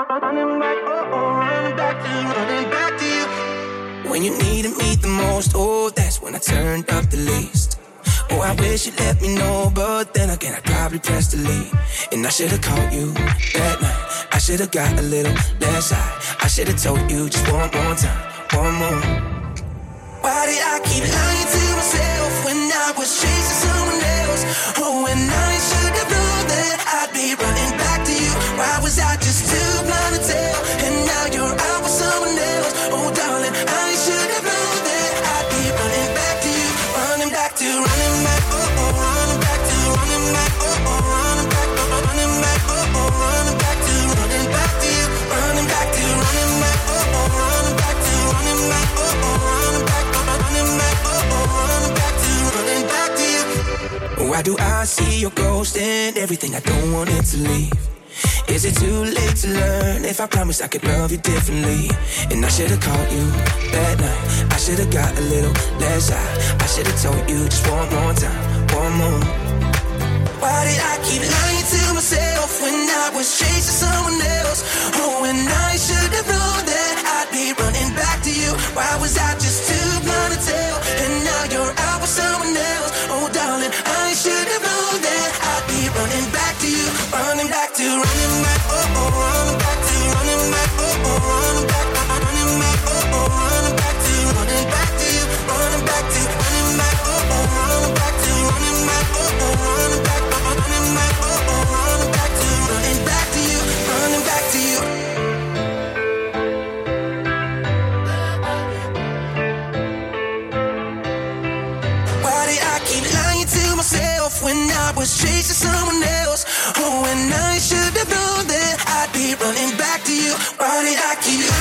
Oh, oh, to, running back to you. When you needed me the most, oh, that's when I turned up the least. Oh, I wish you'd let me know, but then again, I probably pressed delete. And I should've called you that night. I should've got a little less high. I should've told you just one more time, one more. Why did I keep lying to myself when I was chasing someone else? Oh, and I should've Why do I see your ghost and everything I don't want it to leave? Is it too late to learn if I promised I could love you differently? And I should've called you that night. I should've got a little less high. I should've told you just one more time, one more. Why did I keep lying to myself when I was chasing someone else? Oh, and I should've known that I'd be running back to you. Why was I someone else. Oh, and I should have known that I'd be running back to you. Why did I keep?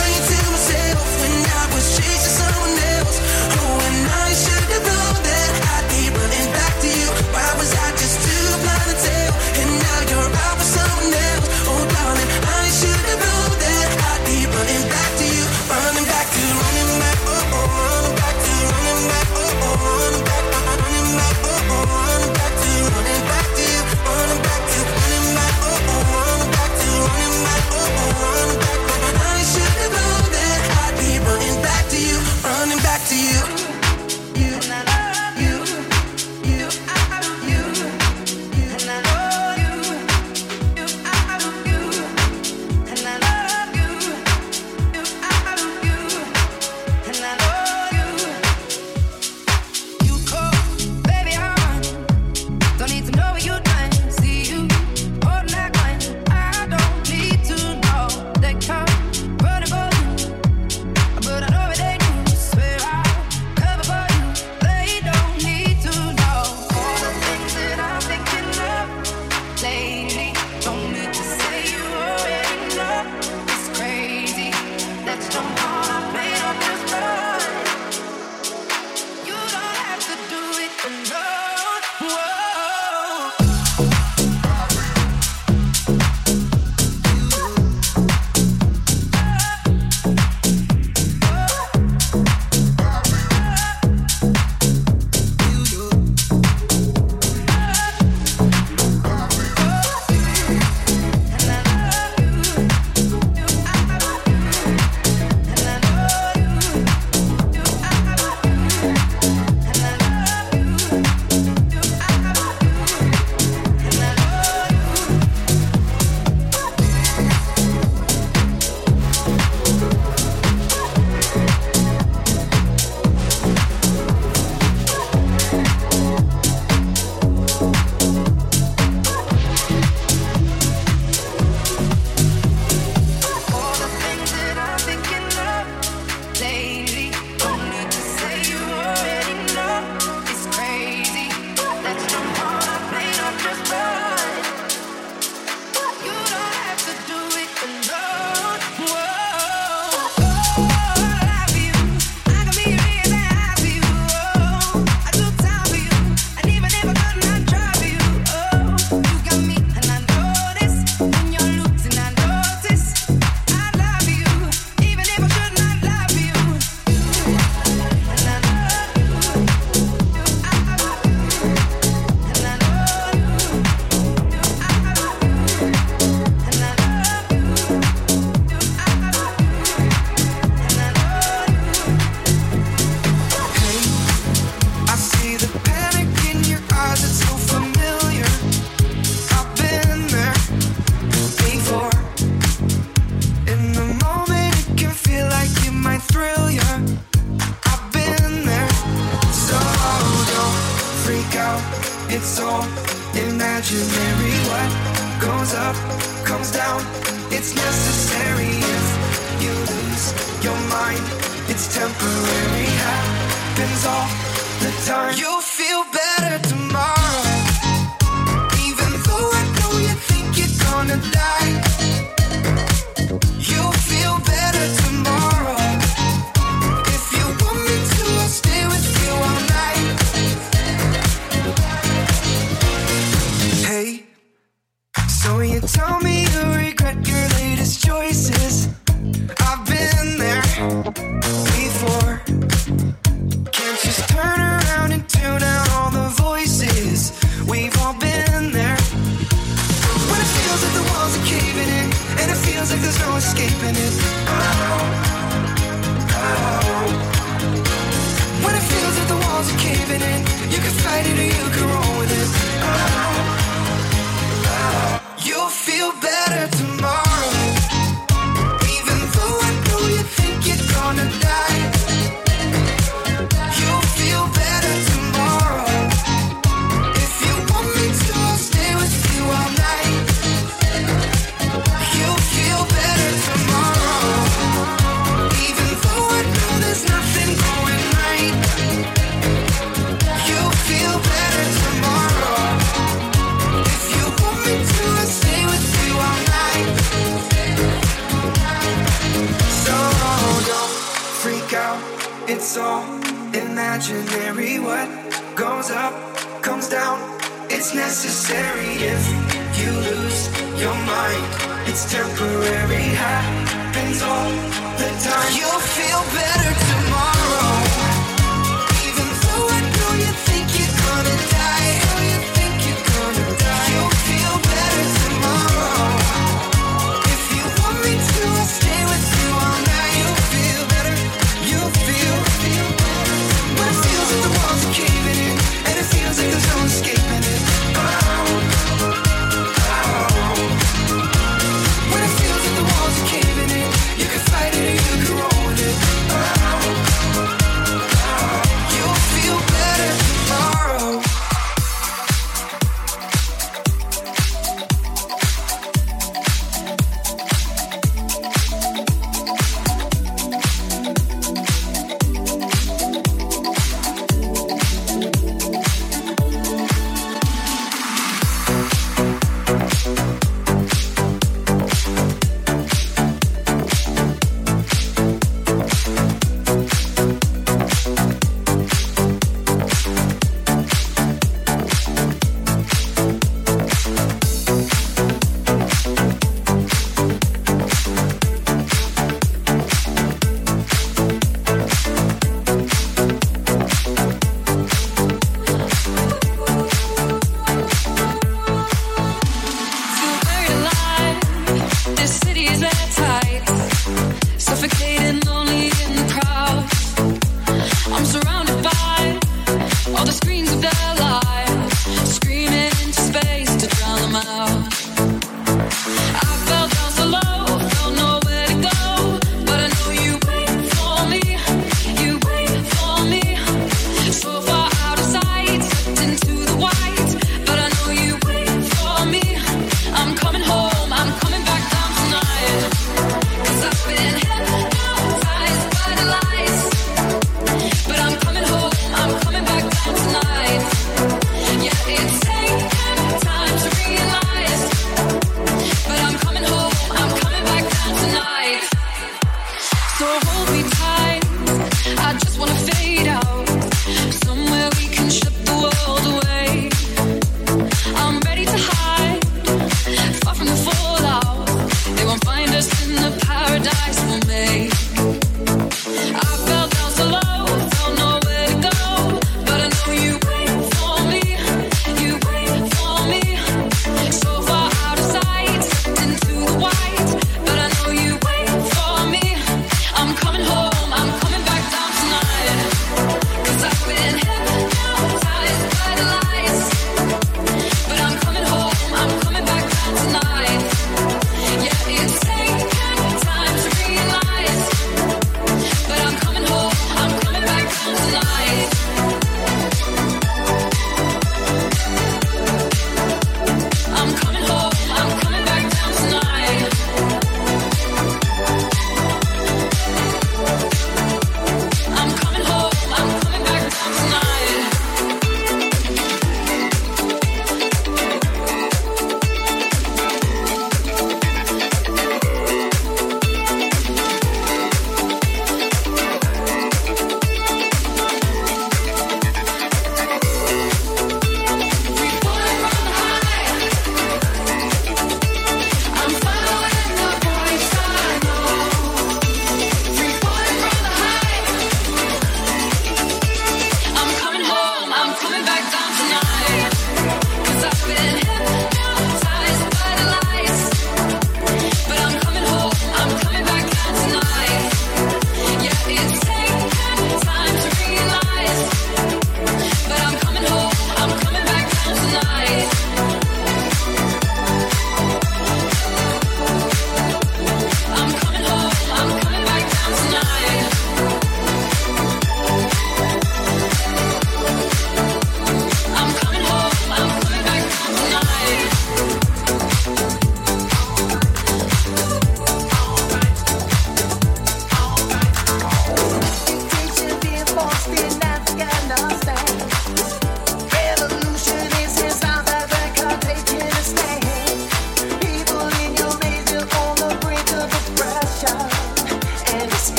escaping it. Oh, oh. When it feels like the walls are caving in, you can fight it or you all imaginary. What goes up comes down. It's necessary if you lose your mind. It's temporary, happens all the time. You'll feel better tomorrow.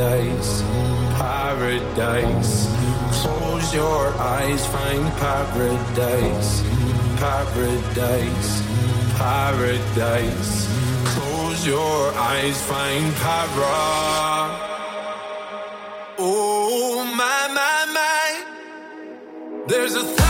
paradise, paradise. Close your eyes, find paradise, paradise, paradise. Close your eyes, find paradise. Oh my my my, there's a. Th-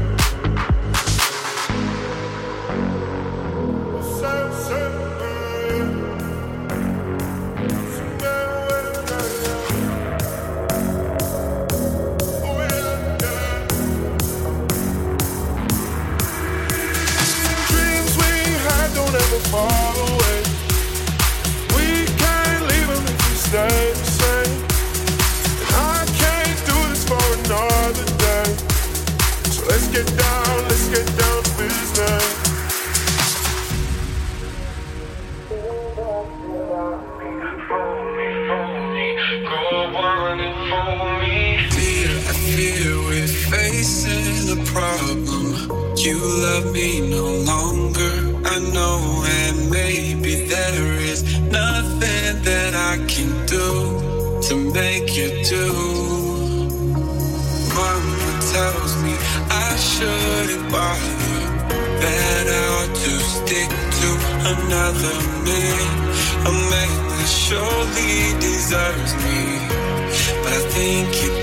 Down, another man. A man that surely deserves me. But I think you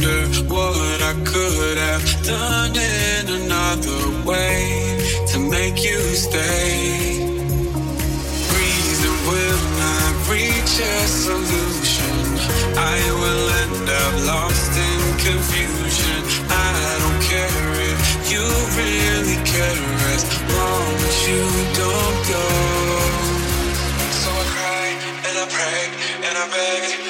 wonder What I could have done in another way To make you stay. Reason will not reach a solution. I will end up lost in confusion. I don't care if you really care As long as you don't go. So I cry and I pray and I beg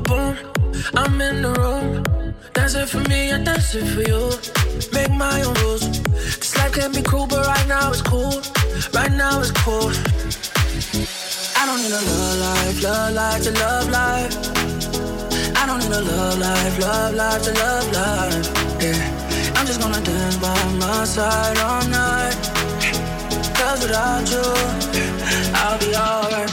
boom. I'm in the room. Dance it for me, I dance it for you. Make my own rules. This life can be cruel, but right now it's cool. Right now it's cool. I don't need a love life, love life to love life. I don't need a love life, love life to love life. Yeah, I'm just gonna dance by my side all night. Cause without you, I'll be alright.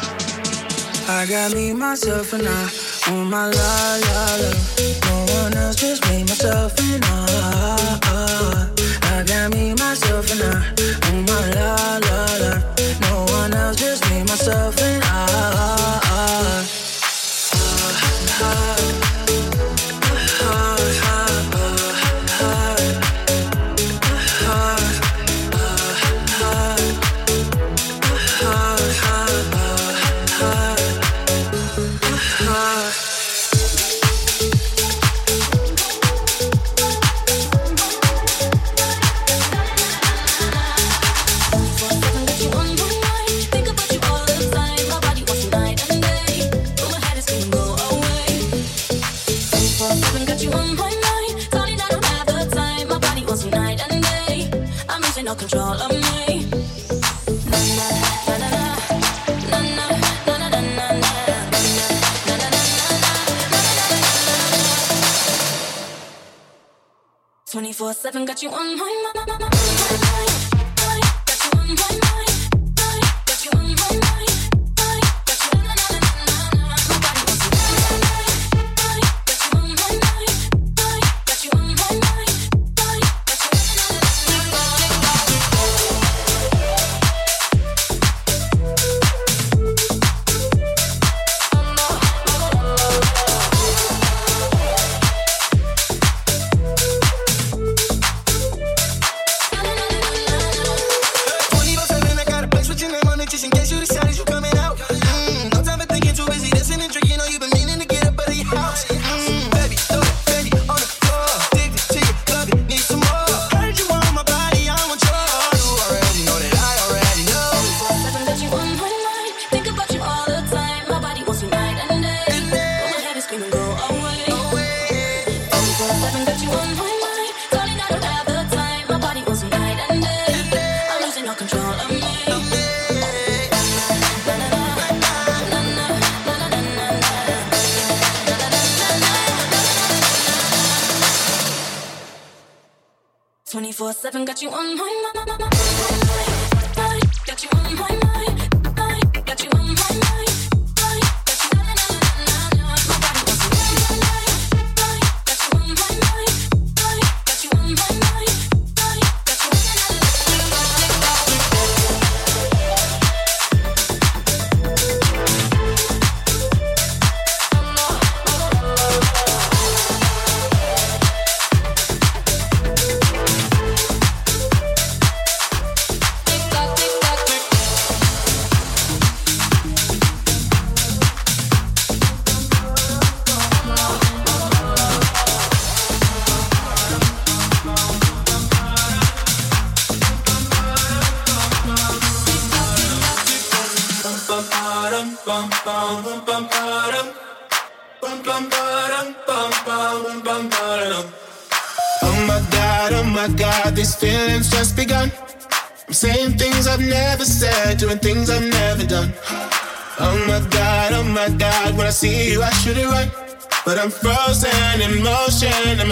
I got me, myself, and I. Oh my la la la. No one else, just me, myself, and I. I got me, myself, and I. My la. No one else, just me, myself, and I.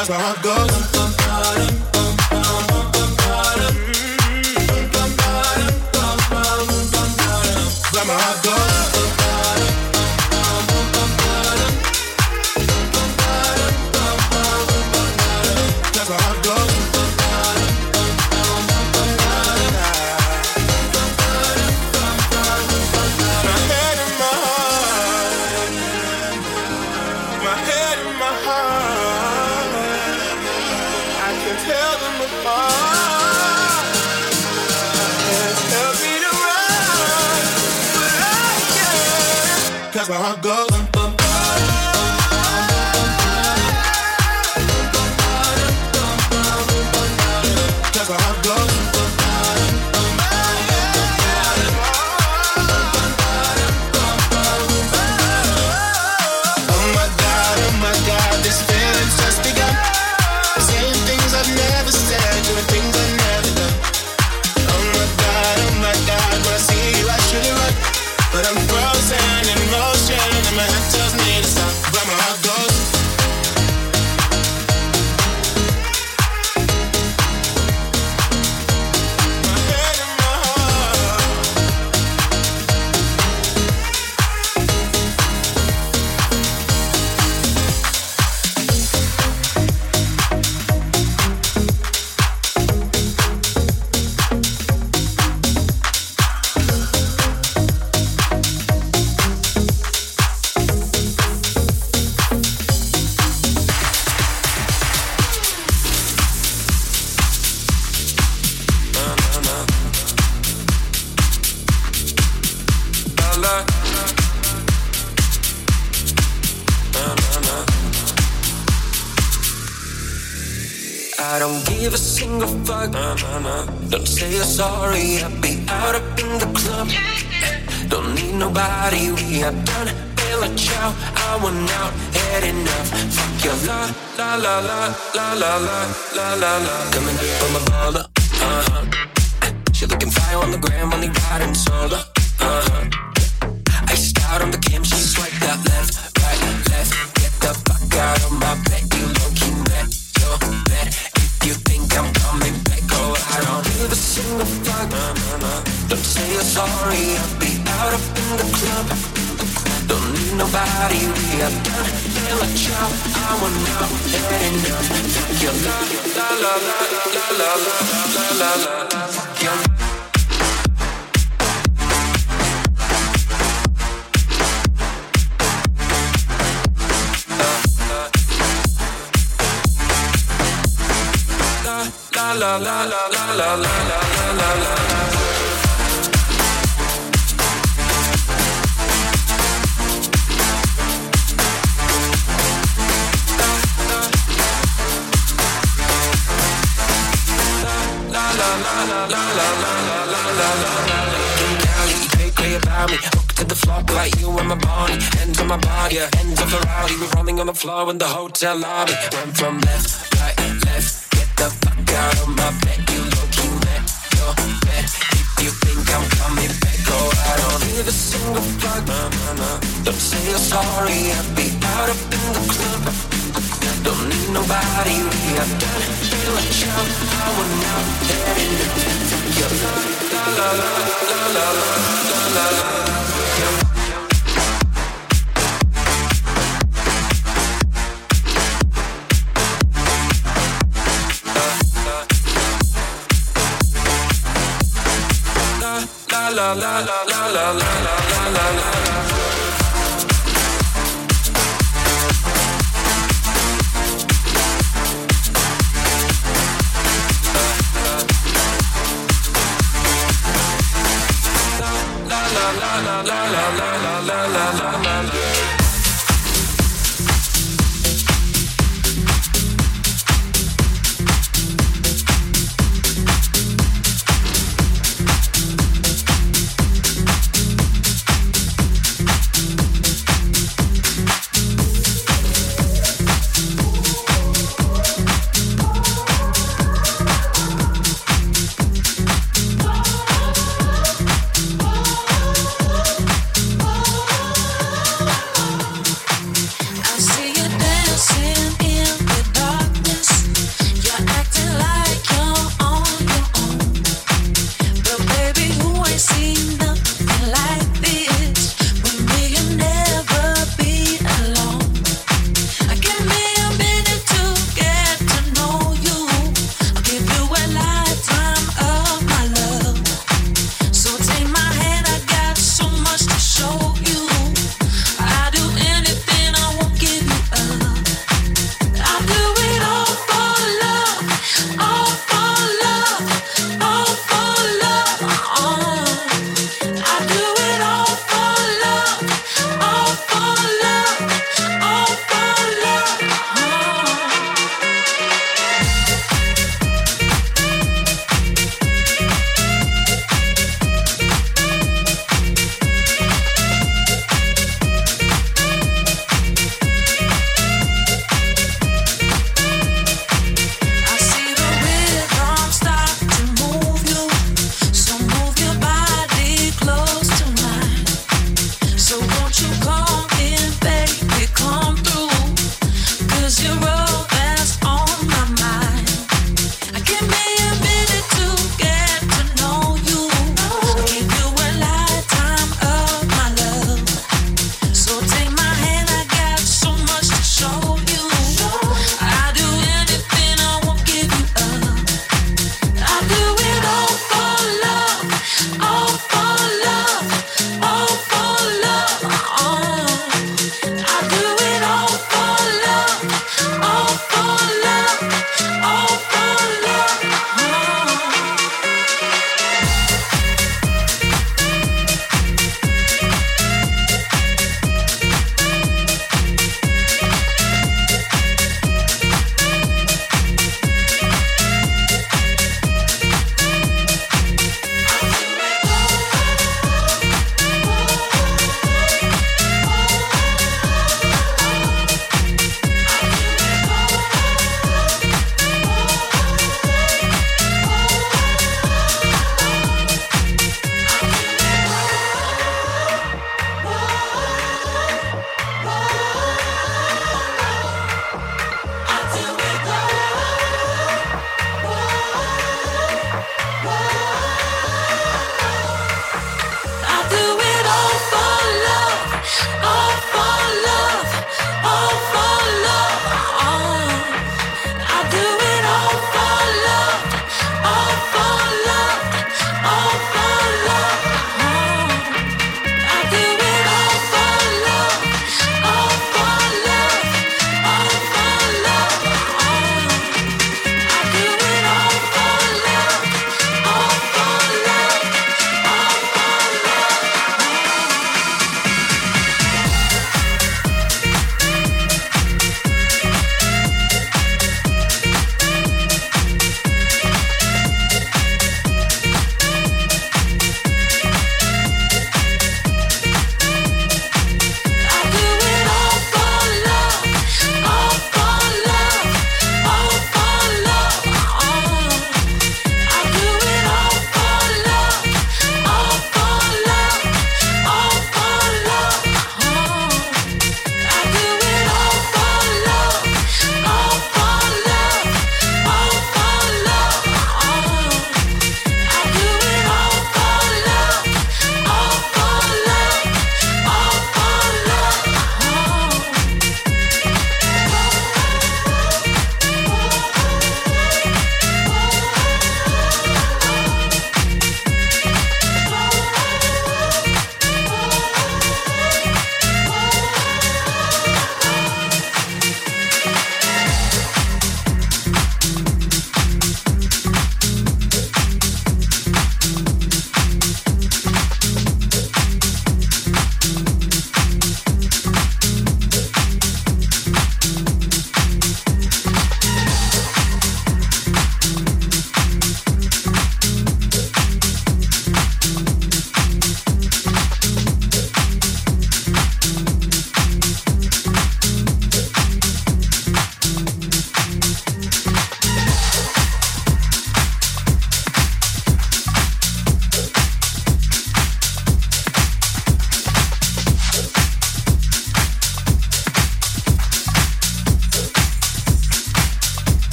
that's where I go. Give a single fuck. Don't say you're sorry. I'll be out up in the club. Don't need nobody. We have done Bella Ciao. I want out, had enough. Fuck your la la la la la la la la la la. Coming from a baller. Uh huh. She looking fire on the gram, only riding solo. La la la la la la my body, yeah. hands on Ferrari. We're rolling on the floor in the hotel lobby. Run from left, right, left. Get the fuck out of my bed. You low key met your bed. If you think I'm coming back, go I don't give a single fuck. Nah, nah, nah. Don't say you're sorry. I'll be out up in the club. Don't need nobody. We have done. Feel like jump. I want now. Heading to your la la la la la la la la la.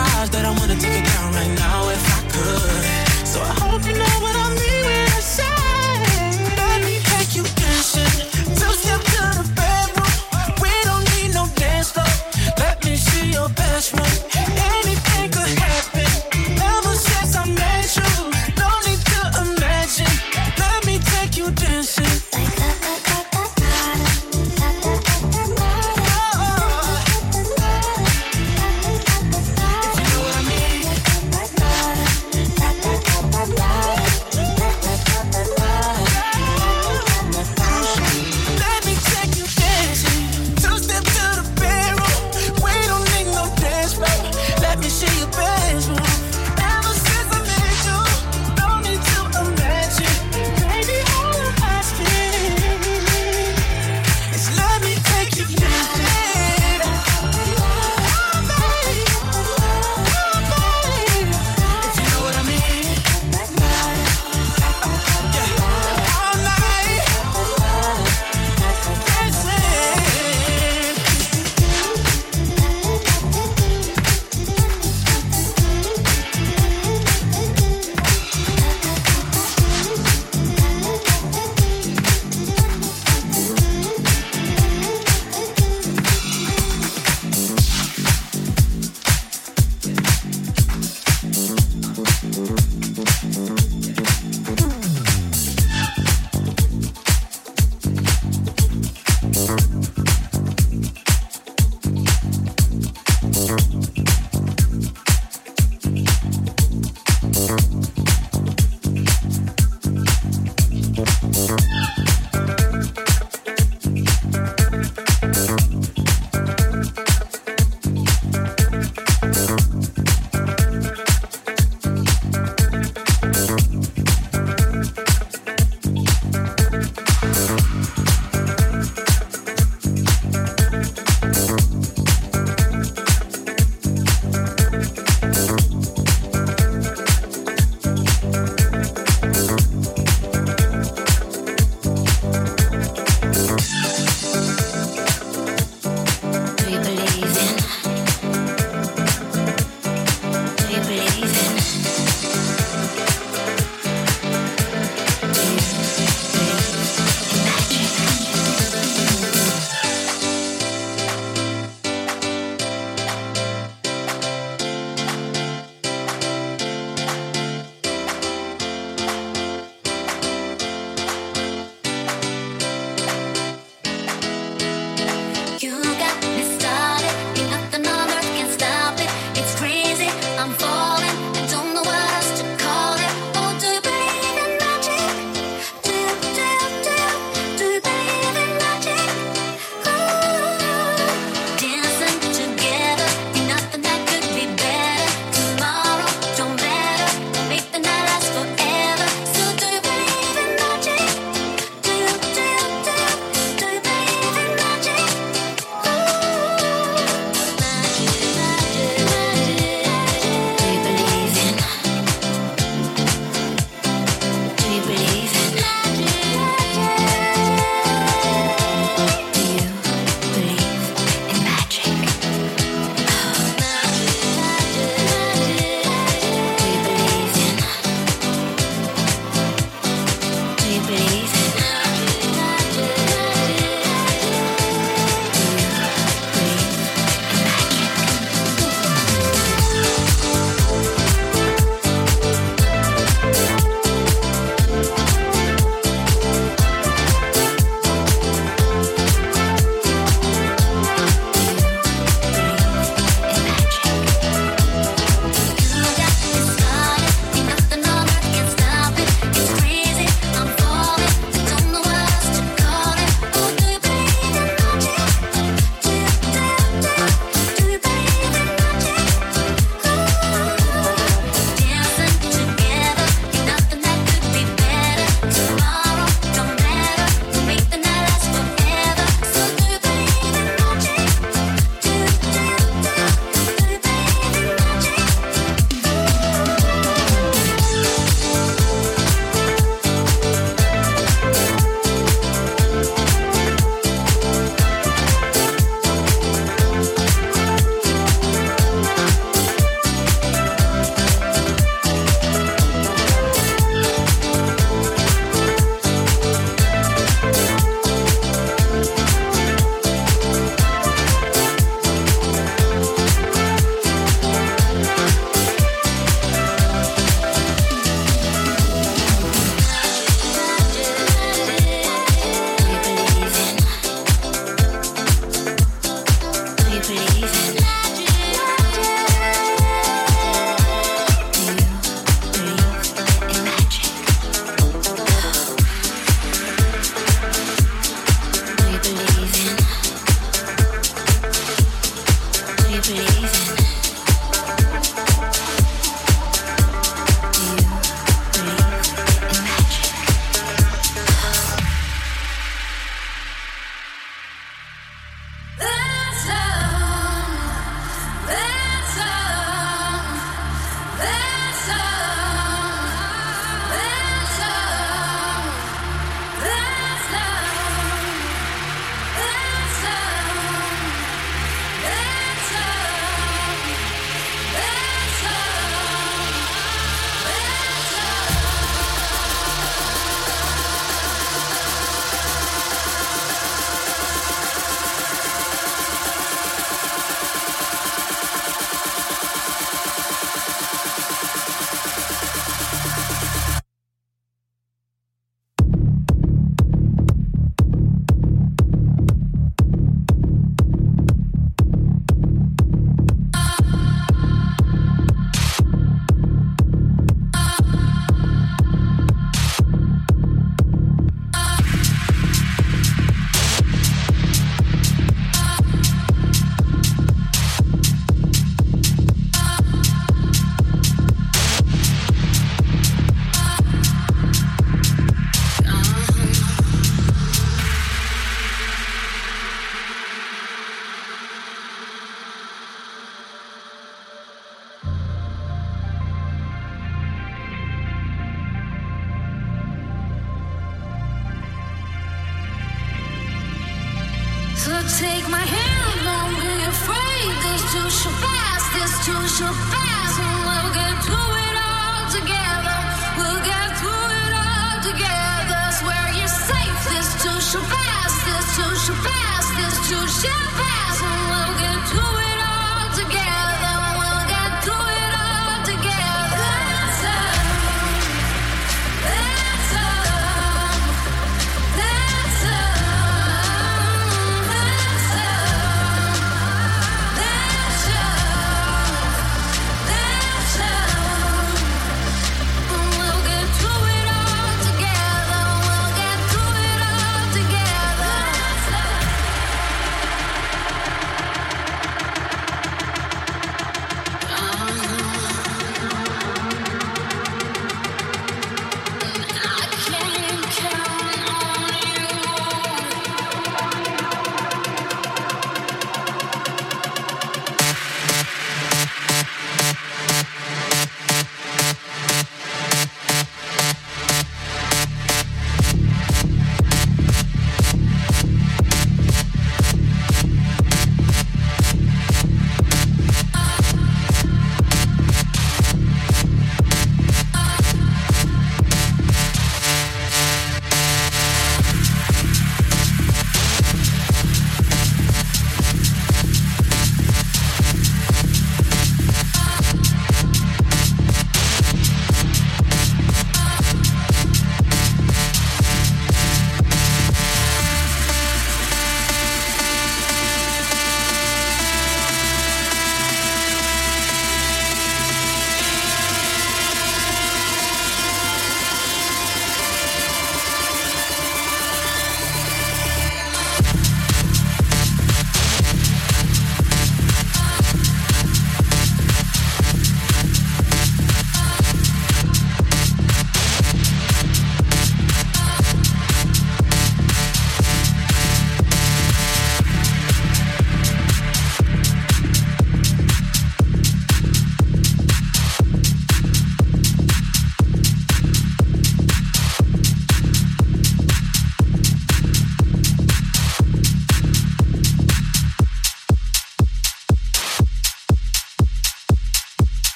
much that I wanna take it down right now if I could. So I hope you know what I mean.